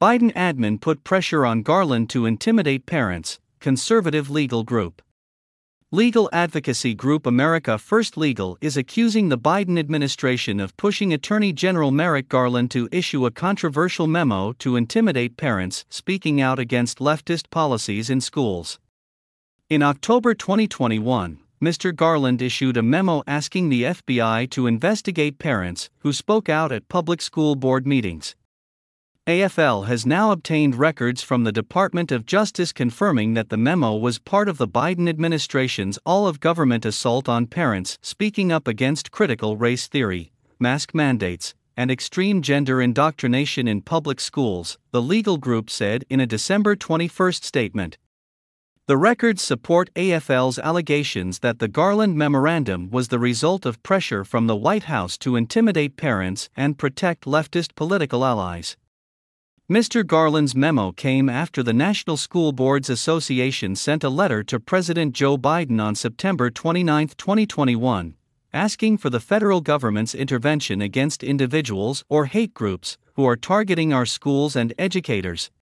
Biden admin put pressure on Garland to intimidate parents, conservative legal group. Legal advocacy group America First Legal is accusing the Biden administration of pushing Attorney General Merrick Garland to issue a controversial memo to intimidate parents speaking out against leftist policies in schools. In October 2021, Mr. Garland issued a memo asking the FBI to investigate parents who spoke out at public school board meetings. AFL has now obtained records from the Department of Justice confirming that the memo was part of the Biden administration's all of government assault on parents speaking up against critical race theory, mask mandates, and extreme gender indoctrination in public schools, the legal group said in a December 21 statement. The records support AFL's allegations that the Garland Memorandum was the result of pressure from the White House to intimidate parents and protect leftist political allies. Mr. Garland's memo came after the National School Boards Association sent a letter to President Joe Biden on September 29, 2021, asking for the federal government's intervention against individuals or hate groups who are targeting our schools and educators,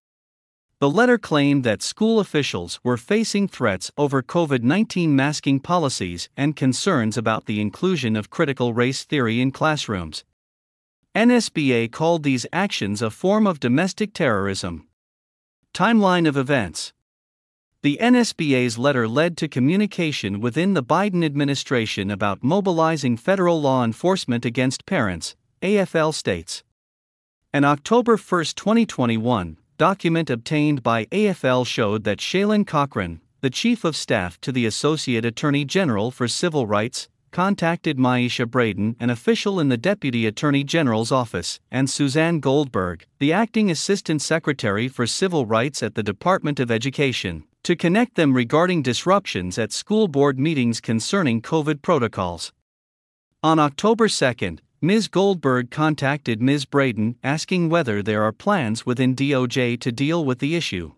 the letter claimed that school officials were facing threats over COVID 19 masking policies and concerns about the inclusion of critical race theory in classrooms. NSBA called these actions a form of domestic terrorism. Timeline of events The NSBA's letter led to communication within the Biden administration about mobilizing federal law enforcement against parents, AFL states. An October 1, 2021, document obtained by AFL showed that Shaylin Cochran, the Chief of Staff to the Associate Attorney General for Civil Rights, contacted Maisha Braden, an official in the Deputy Attorney General's office, and Suzanne Goldberg, the Acting Assistant Secretary for Civil Rights at the Department of Education, to connect them regarding disruptions at school board meetings concerning COVID protocols. On October 2, Ms. Goldberg contacted Ms. Braden asking whether there are plans within DOJ to deal with the issue.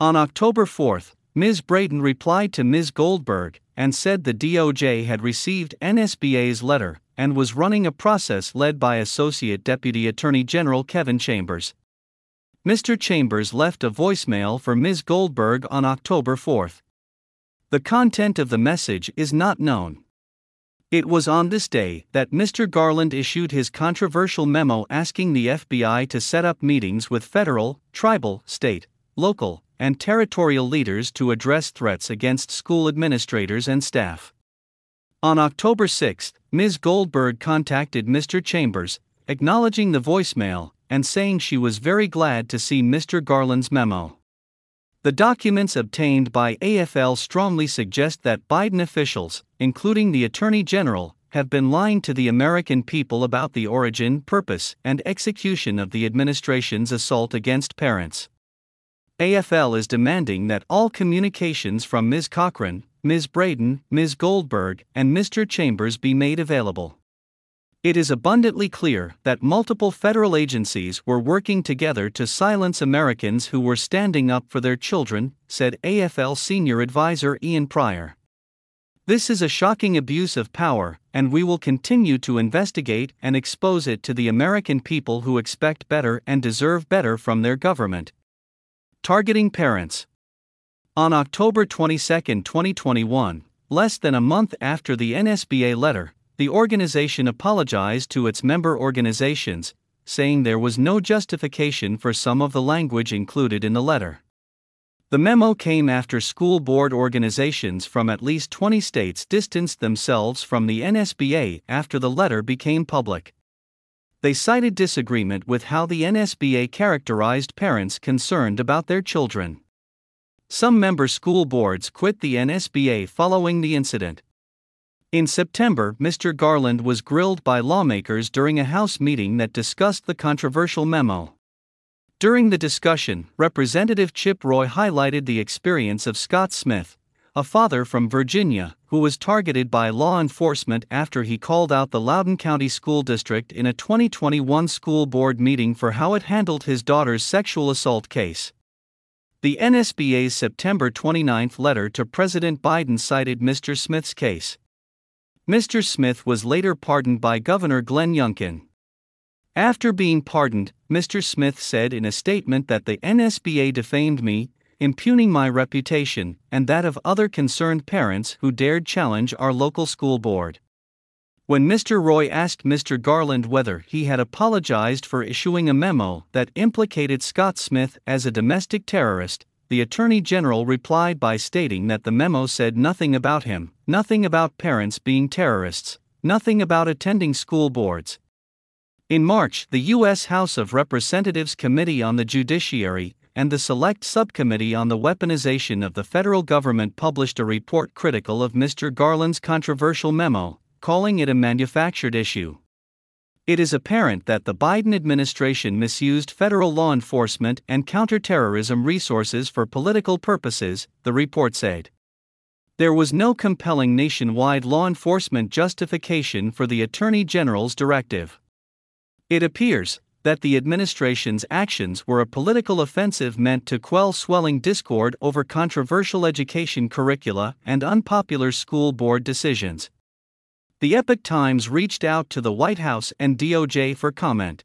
On October 4, Ms. Braden replied to Ms. Goldberg and said the DOJ had received NSBA's letter and was running a process led by Associate Deputy Attorney General Kevin Chambers. Mr. Chambers left a voicemail for Ms. Goldberg on October 4. The content of the message is not known. It was on this day that Mr. Garland issued his controversial memo asking the FBI to set up meetings with federal, tribal, state, local, and territorial leaders to address threats against school administrators and staff. On October 6, Ms. Goldberg contacted Mr. Chambers, acknowledging the voicemail and saying she was very glad to see Mr. Garland's memo. The documents obtained by AFL strongly suggest that Biden officials, including the Attorney General, have been lying to the American people about the origin, purpose, and execution of the administration's assault against parents. AFL is demanding that all communications from Ms. Cochran, Ms. Braden, Ms. Goldberg, and Mr. Chambers be made available. It is abundantly clear that multiple federal agencies were working together to silence Americans who were standing up for their children, said AFL senior advisor Ian Prior. This is a shocking abuse of power, and we will continue to investigate and expose it to the American people who expect better and deserve better from their government. Targeting parents. On October 22, 2021, less than a month after the NSBA letter, the organization apologized to its member organizations, saying there was no justification for some of the language included in the letter. The memo came after school board organizations from at least 20 states distanced themselves from the NSBA after the letter became public. They cited disagreement with how the NSBA characterized parents concerned about their children. Some member school boards quit the NSBA following the incident. In September, Mr. Garland was grilled by lawmakers during a House meeting that discussed the controversial memo. During the discussion, Representative Chip Roy highlighted the experience of Scott Smith, a father from Virginia, who was targeted by law enforcement after he called out the Loudoun County School District in a 2021 school board meeting for how it handled his daughter's sexual assault case. The NSBA's September 29 letter to President Biden cited Mr. Smith's case. Mr. Smith was later pardoned by Governor Glenn Youngkin. After being pardoned, Mr. Smith said in a statement that the NSBA defamed me, impugning my reputation and that of other concerned parents who dared challenge our local school board. When Mr. Roy asked Mr. Garland whether he had apologized for issuing a memo that implicated Scott Smith as a domestic terrorist, the Attorney General replied by stating that the memo said nothing about him, nothing about parents being terrorists, nothing about attending school boards. In March, the U.S. House of Representatives Committee on the Judiciary and the Select Subcommittee on the Weaponization of the Federal Government published a report critical of Mr. Garland's controversial memo, calling it a manufactured issue. It is apparent that the Biden administration misused federal law enforcement and counterterrorism resources for political purposes, the report said. There was no compelling nationwide law enforcement justification for the Attorney General's directive. It appears, that the administration's actions were a political offensive meant to quell swelling discord over controversial education curricula and unpopular school board decisions. The Epoch Times reached out to the White House and DOJ for comment.